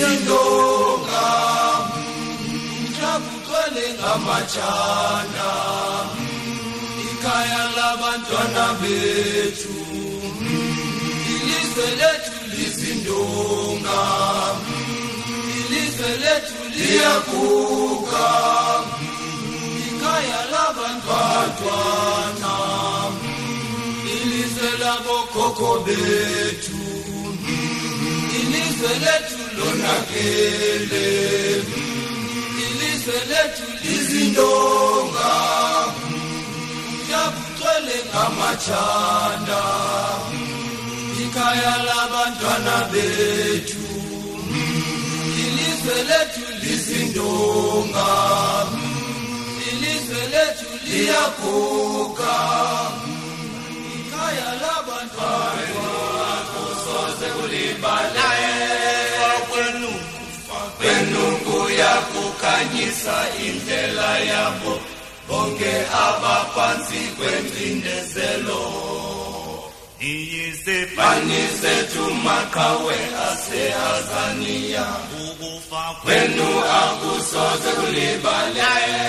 ilizwe lethu liyindonga umhlaba ugcwele ngamatshana ikhaya labantwana bethu ilizwe lethu lizindonga ilizwe lethu liyaguga ikhaya labantwana ilizwe labokhokho bethu. Ilizwe lethu lonakele ilizwe lethu lizindonga. Yabugcwele ngamatshanda ikhaya labantwana bethu ilizwe lethu lizindonga ilizwe lethu liyaguga ikhaya labantwana kulibalaye kwenu kwenu kuyakukhanyisa indlela yabo bonke abaphansi kwengcindezelo iyisibani sethu maqhawe aseazania ukufa kwenu akusoze kulibalaye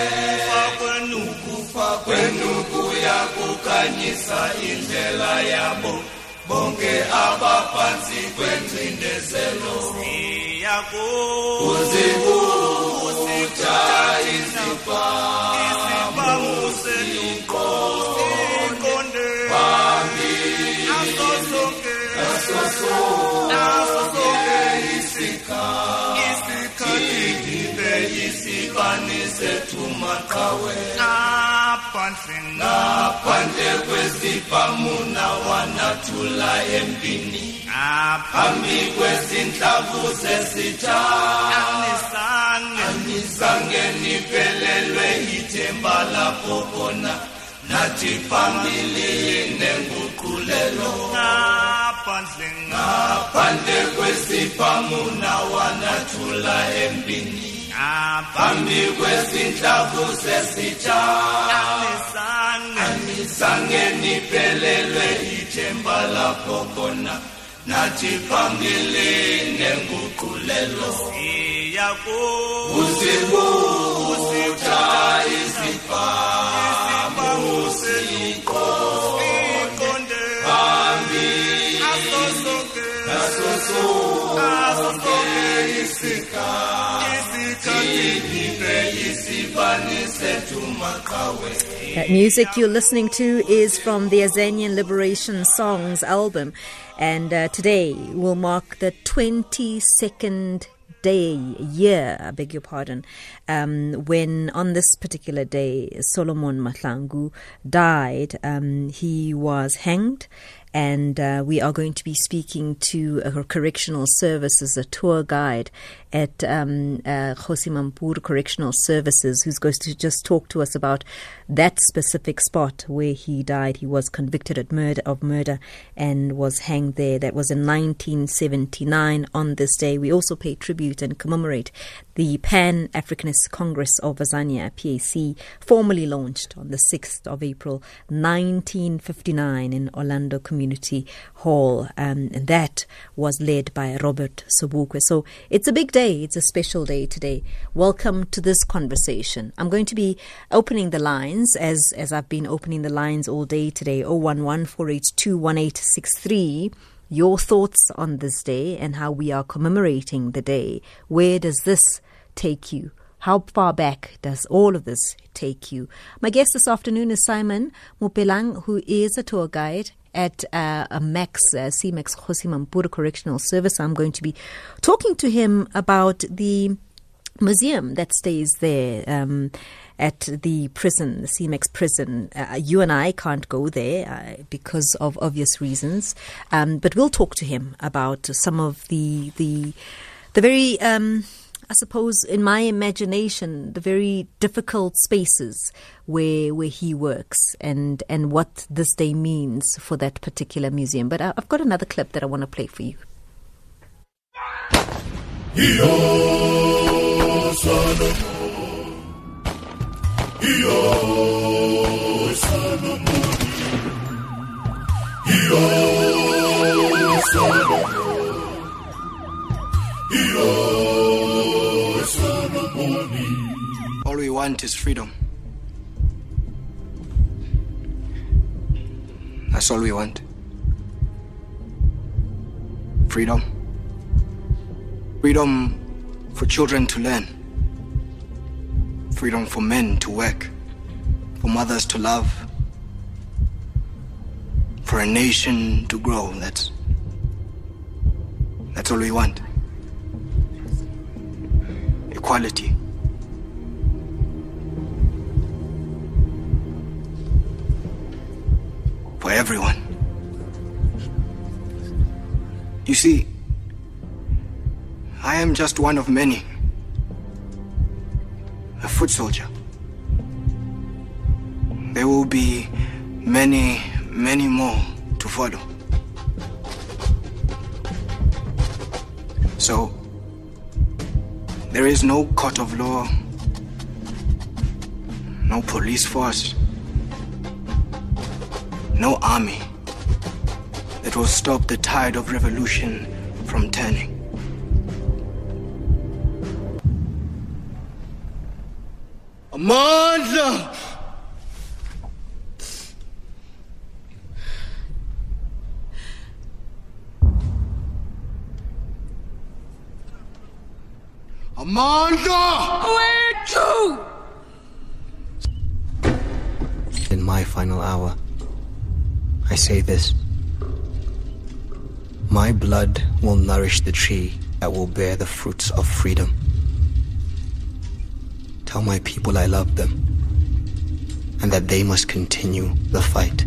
kwenu kufa kwenu kuyakukhanyisa indlela yabo. bonke abaphansi kwencindezelo siyakuzibusa izifana izimpani zethu maqhawe ngaphandle kwezibhamuna wanathula empini phambi kwezinhlavu zesithaanisange niphelelwe ithemba lapho bona nathi phambili nenguqulelo ngaphandle ngaphandle kwesibhamuna wanathula empini apha phambi kwesihlahu sesitshaanisanga anisange niphelelwe ithemba lapho khona. Nathi phambili ngenguqulelo siyakuusibuusi That music you're listening to is from the Azanian Liberation Songs album, and uh, today will mark the 22nd day, year, I beg your pardon, um, when on this particular day Solomon Mahlangu died. Um, he was hanged and uh, we are going to be speaking to a correctional services, a tour guide at um, uh, Correctional Services, who's going to just talk to us about that specific spot where he died. He was convicted of murder, of murder and was hanged there. That was in 1979. On this day, we also pay tribute and commemorate the Pan Africanist Congress of Azania, PAC, formally launched on the 6th of April 1959 in Orlando Community Hall. Um, and that was led by Robert Sobukwe. So it's a big day, it's a special day today. Welcome to this conversation. I'm going to be opening the lines as, as I've been opening the lines all day today 011 your thoughts on this day and how we are commemorating the day. Where does this take you? How far back does all of this take you? My guest this afternoon is Simon Mopelang, who is a tour guide at uh, a Max, uh, CMAX Kgosi Mampuru Correctional Service. I'm going to be talking to him about the museum that stays there. Um, at the prison, the CMX prison. Uh, you and I can't go there uh, because of obvious reasons, um, but we'll talk to him about some of the the the very. Um, I suppose, in my imagination, the very difficult spaces where where he works and and what this day means for that particular museum. But I've got another clip that I want to play for you. All we want is freedom. That's all we want. Freedom. Freedom for children to learn. Freedom for men to work. For mothers to love. For a nation to grow. That's that's all we want. Equality. For everyone. You see, I am just one of many. Foot soldier. There will be many, many more to follow. So, there is no court of law, no police force, no army that will stop the tide of revolution from turning. Amandla! Amanda! Where to? In my final hour, I say this. My blood will nourish the tree that will bear the fruits of freedom. Tell my people I love them and that they must continue the fight.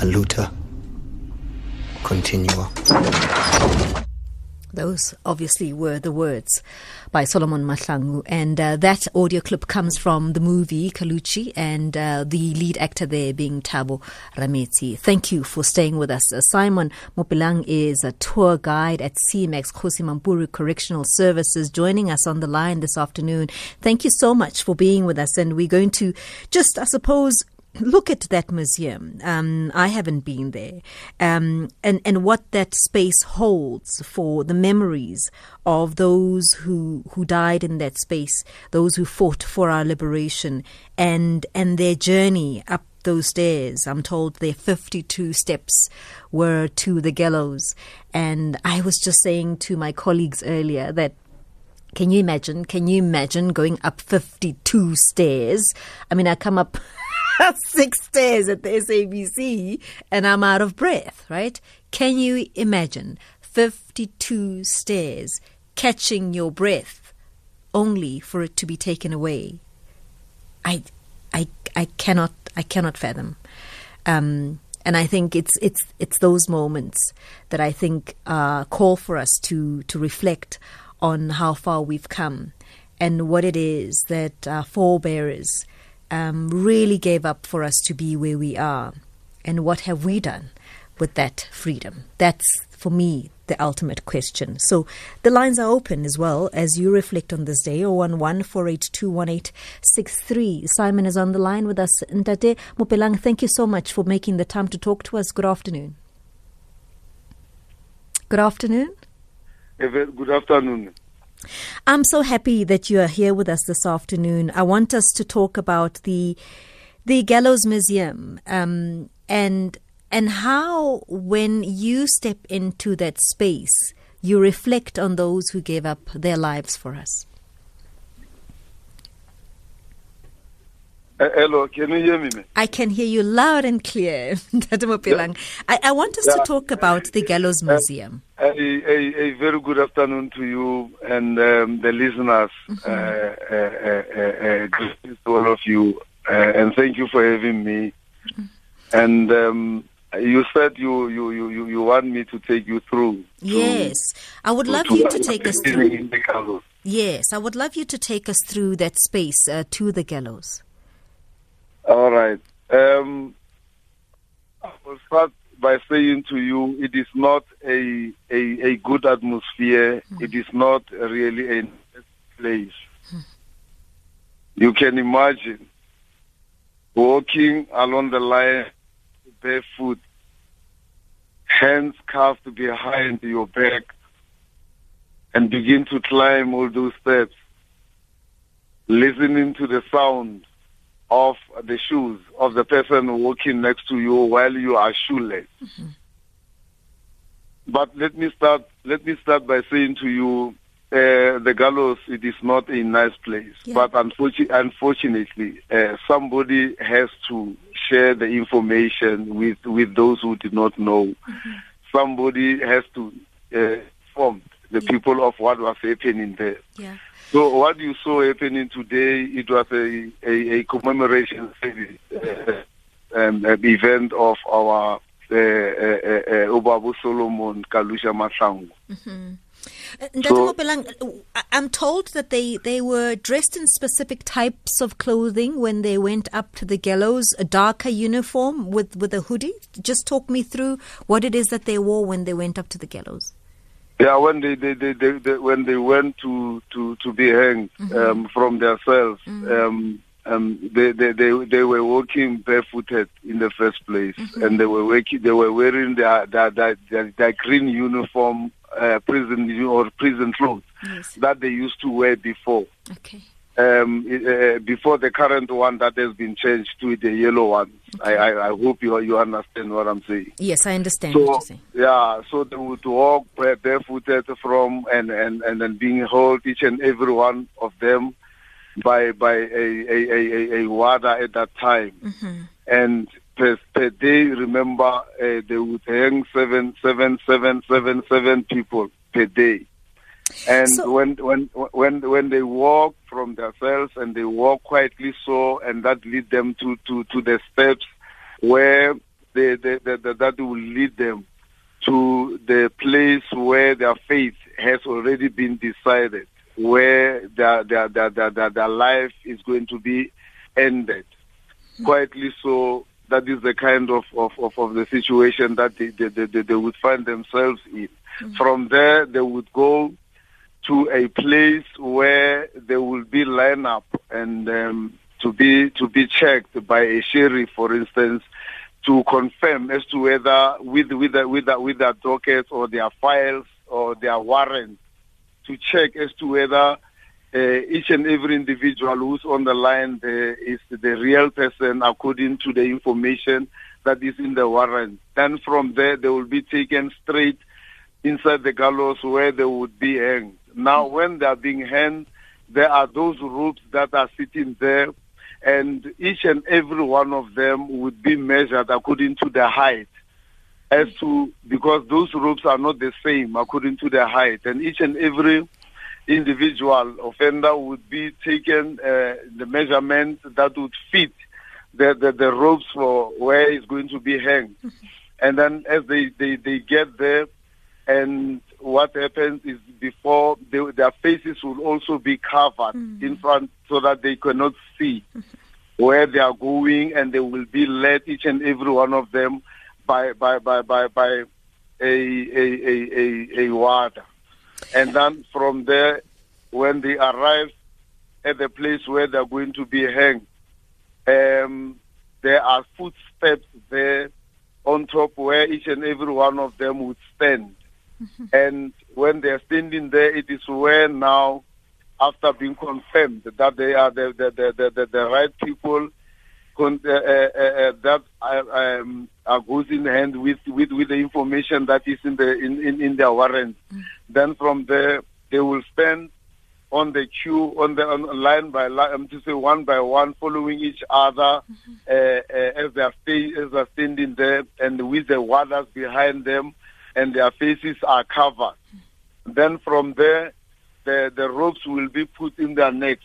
Aluta continua. Those obviously were the words by Solomon Mahlangu. And uh, that audio clip comes from the movie Kalushi and uh, the lead actor there being Thabo Rametsi. Thank you for staying with us. Uh, Simon Mopelang is a tour guide at CMX Kgosi Mampuru Correctional Services joining us on the line this afternoon. Thank you so much for being with us. And we're going to just, I suppose, look at that museum. Um, I haven't been there, um, and and what that space holds for the memories of those who who died in that space, those who fought for our liberation, and and their journey up those stairs. I'm told their 52 steps were to the gallows, and I was just saying to my colleagues earlier that can you imagine? Can you imagine going up 52 stairs? I mean, I come up six stairs at the SABC and I'm out of breath, right? Can you imagine 52 stairs catching your breath only for it to be taken away? I, I, I cannot, I cannot fathom. Um, and I think it's it's it's those moments that I think uh, call for us to to reflect on how far we've come and what it is that our forebearers um, really gave up for us to be where we are. And what have we done with that freedom? That's, for me, the ultimate question. So the lines are open as well as you reflect on this day. 011 Simon is on the line with us. Ntate Mopelang, thank you so much for making the time to talk to us. Good afternoon. Good afternoon. Good afternoon. I'm so happy that you are here with us this afternoon. I want us to talk about the the Gallows Museum um, and and how, when you step into that space, you reflect on those who gave up their lives for us. Hello, can you hear me? Man? I can hear you loud and clear, yeah. I, I, want us yeah. to talk about the Gallows Museum. A, a, a, very good afternoon to you and um, the listeners. Mm-hmm. Uh, uh, to all of you, and thank you for having me. Mm-hmm. And um, you said you, you, you, you want me to take you through. To, yes, I would love to, you to take us through. Yes, I would love you to take us through that space uh, to the gallows. All right. Um, I will start by saying to you, it is not a a, a good atmosphere. Mm. It is not really a place. Mm. You can imagine walking along the line barefoot, hands cuffed behind your back, and begin to climb all those steps listening to the sound of the shoes of the person walking next to you while you are shoeless. But let me start. Let me start by saying to you, uh, the gallows. It is not a nice place, Yeah. but unfortunately, unfortunately, uh, somebody has to share the information with with those who did not know. Somebody has to uh, inform the people of what was happening there. Yeah. So what you saw happening today, it was a, a, a commemoration service, uh, um, an event of our uh, uh, uh, Obabu Solomon Kalushi. Uh, Mopelang, uh, I- I'm told that they, they were dressed in specific types of clothing when they went up to the gallows, a darker uniform with, with a hoodie. Just talk me through what it is that they wore when they went up to the gallows. Yeah, when they, they, they, they, when they went to to to be hanged um, from their cells, um, um, they, they they they were walking barefooted in the first place, and they were waking, they were wearing their their their, their, their green uniform, uh, prison or prison clothes Yes. that they used to wear before. Okay. Um, uh, before the current one that has been changed to the yellow one. I, I, I hope you you understand what I'm saying. Yes, I understand what So you're saying. yeah, so they would walk barefooted from and and and then being held each and every one of them by by a a a, a, a warder at that time, Mm-hmm. and per, per day, remember uh, they would hang seven seven seven seven seven people per day. And So- when when when when they walk from their cells and they walk quietly so, and that lead them to to to the steps where they, they, they, they- that will lead them to the place where their faith has already been decided, where their their their their, their, their life is going to be ended. Quietly so, that is the kind of, of, of, of the situation that they, they, they, they- they would find themselves in. Mm. From there, they would go to a place where there will be lined up and um, to be to be checked by a sheriff, for instance, to confirm as to whether with with with with their dockets or their files or their warrants to check as to whether uh, each and every individual who's on the line is the real person according to the information that is in the warrant. Then from there, they will be taken straight inside the gallows where they would be hanged. Now, when they are being hanged, there are those ropes that are sitting there, and each and every one of them would be measured according to their height. As to because those ropes are not the same according to their height, and each and every individual offender would be taken uh, the measurement that would fit the, the, the ropes for where he's going to be hanged. And then as they, they, they get there, and what happens is before they, their faces will also be covered in front so that they cannot see where they are going, and they will be led each and every one of them by by by by, by a, a, a, a, a warder. And then from there, when they arrive at the place where they're going to be hanged, um, there are footsteps there on top where each and every one of them would stand. And when they're standing there, it is where now, after being confirmed that they are the, the, the, the, the, right people con- uh, uh, uh, that are, um, are goes in hand with, with, with the information that is in the in, in, in their warrant. Then from there, they will stand on the queue, on the on line by line, um, to say one by one, following each other uh, uh, as they are stay, as they are standing there, and with the warders behind them, and their faces are covered. Then from there, the the ropes will be put in their necks,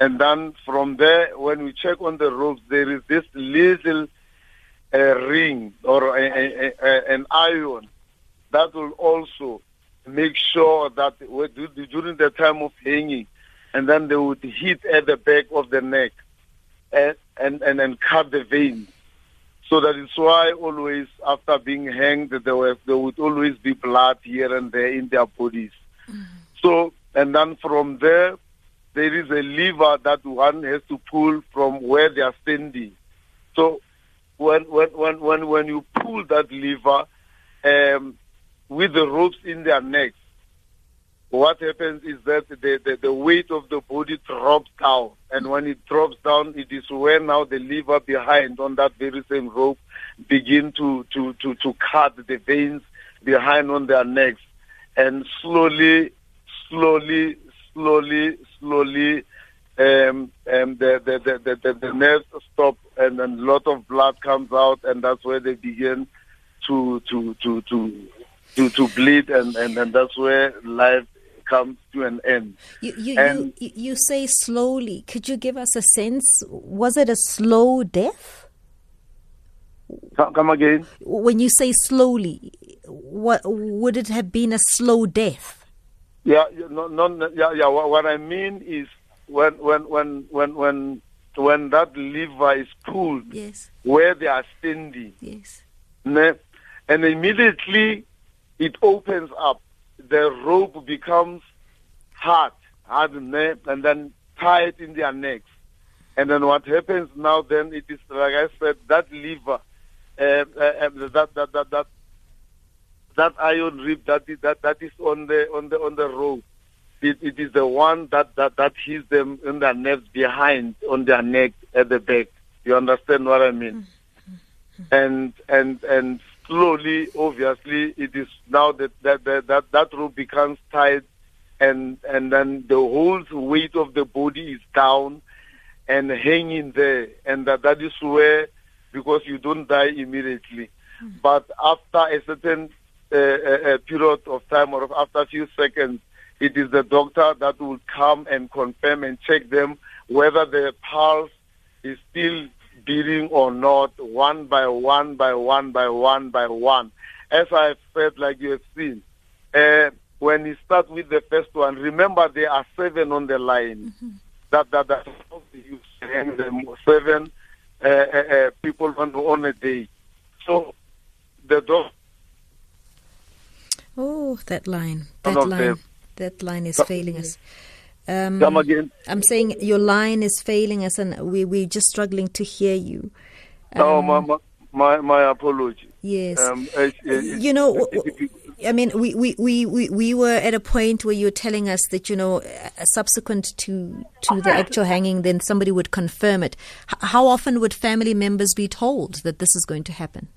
and then from there, when we check on the ropes, there is this little uh, ring or a, a, a, an iron that will also make sure that during the time of hanging, and then they would hit at the back of the neck and and and, and cut the veins. So that is why always after being hanged, there was there would always be blood here and there in their bodies. So and then from there, there is a lever that one has to pull from where they are standing. So when when when when, when you pull that lever, um, with the ropes in their necks, what happens is that the, the, the weight of the body drops down. And when it drops down, it is where now the liver behind on that very same rope begin to, to, to, to cut the veins behind on their necks. And slowly, slowly, slowly, slowly, um, um, the, the, the, the, the, nerves stop and a lot of blood comes out and that's where they begin to, to, to, to, to, to bleed and, and, and that's where life comes to an end. You, you, And- you, you say slowly. Could you give us a sense? Was it a slow death? Come, again? When you say slowly, what would it have been a slow death? Yeah, yeah, no, no, yeah, yeah. What, I mean is when, when, when, when, when, when that liver is pulled Yes, where they are standing, yes. ne, and immediately it opens up, the rope becomes hard, hard, ne, and then tied in their necks. And then what happens now? Then it is like I said, that liver, uh, uh, um, that that that that that iron rib that is that that is on the on the on the rope. It, it is the one that, that that hits them in their nerves behind on their neck at the back. You understand what I mean? And and and slowly, obviously, it is now that that that that, that rope becomes tight, and and then the whole weight of the body is down and hanging there, and that that is where because you don't die immediately, but after a certain uh, uh, uh, period of time or after a few seconds, it is the doctor that will come and confirm and check them whether the pulse is still beating or not, one by one by one by one by one. As I've said, like you have seen, uh, when you start with the first one, remember there are seven on the line. That that that you seven uh, uh, uh, people on on a day. So the doctor. Oh, that line. That line. them. That line is failing us. Um, Come again. I'm saying your line is failing us, and we we're just struggling to hear you. No, Um, my, my my my apology. Yes. Um, uh, uh, you know, w- w- I mean, we, we, we, we, we were at a point where you were telling us that, you know, uh, subsequent to, to the actual hanging, then somebody would confirm it. H- how often would family members be told that this is going to happen?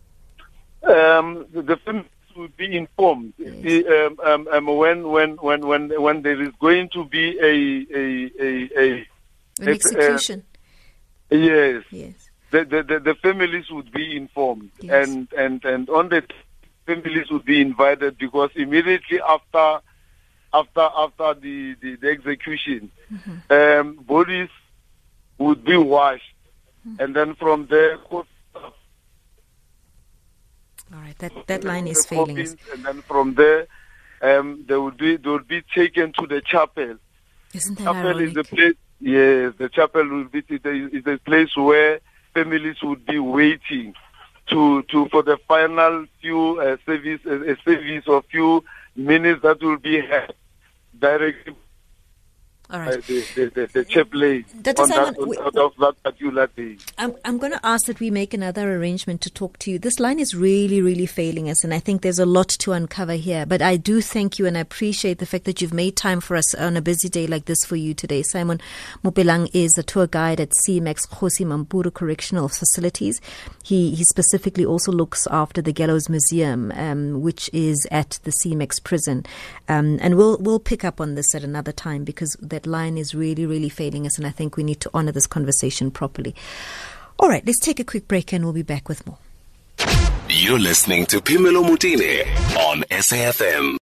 um, the, the families will be informed. The, um, um, um, when when when when when there is going to be a a a, a An It's, uh, execution. yes. Yes. the, the the the families would be informed. Yes. and and and on the families would be invited because immediately after after after the the, the execution um, bodies would be washed. And then from there All right. That, that line is failing us. and then from there um, they would be they would be taken to the chapel Isn't that chapel is the place. Yes, the chapel will be is a place where families would be waiting to to for the final few uh, service uh, a service or few minutes that will be had directly All by right. the the, the, the chaplain Dr. on that, Simon, on, we- out of that particular day. I'm, I'm going to ask that we make another arrangement to talk to you. This line is really, really failing us, and I think there's a lot to uncover here. But I do thank you, and I appreciate the fact that you've made time for us on a busy day like this for you today. Simon Mopelang is a tour guide at CMX Kgosi Mampuru Correctional Facilities. He, he specifically also looks after the Gallows Museum, um, which is at the CMX prison. Um, and we'll, we'll pick up on this at another time because that line is really, really failing us, and I think we need to honor this conversation properly. All right, let's take a quick break and we'll be back with more. You're listening to Phemelo Motene on SAFM.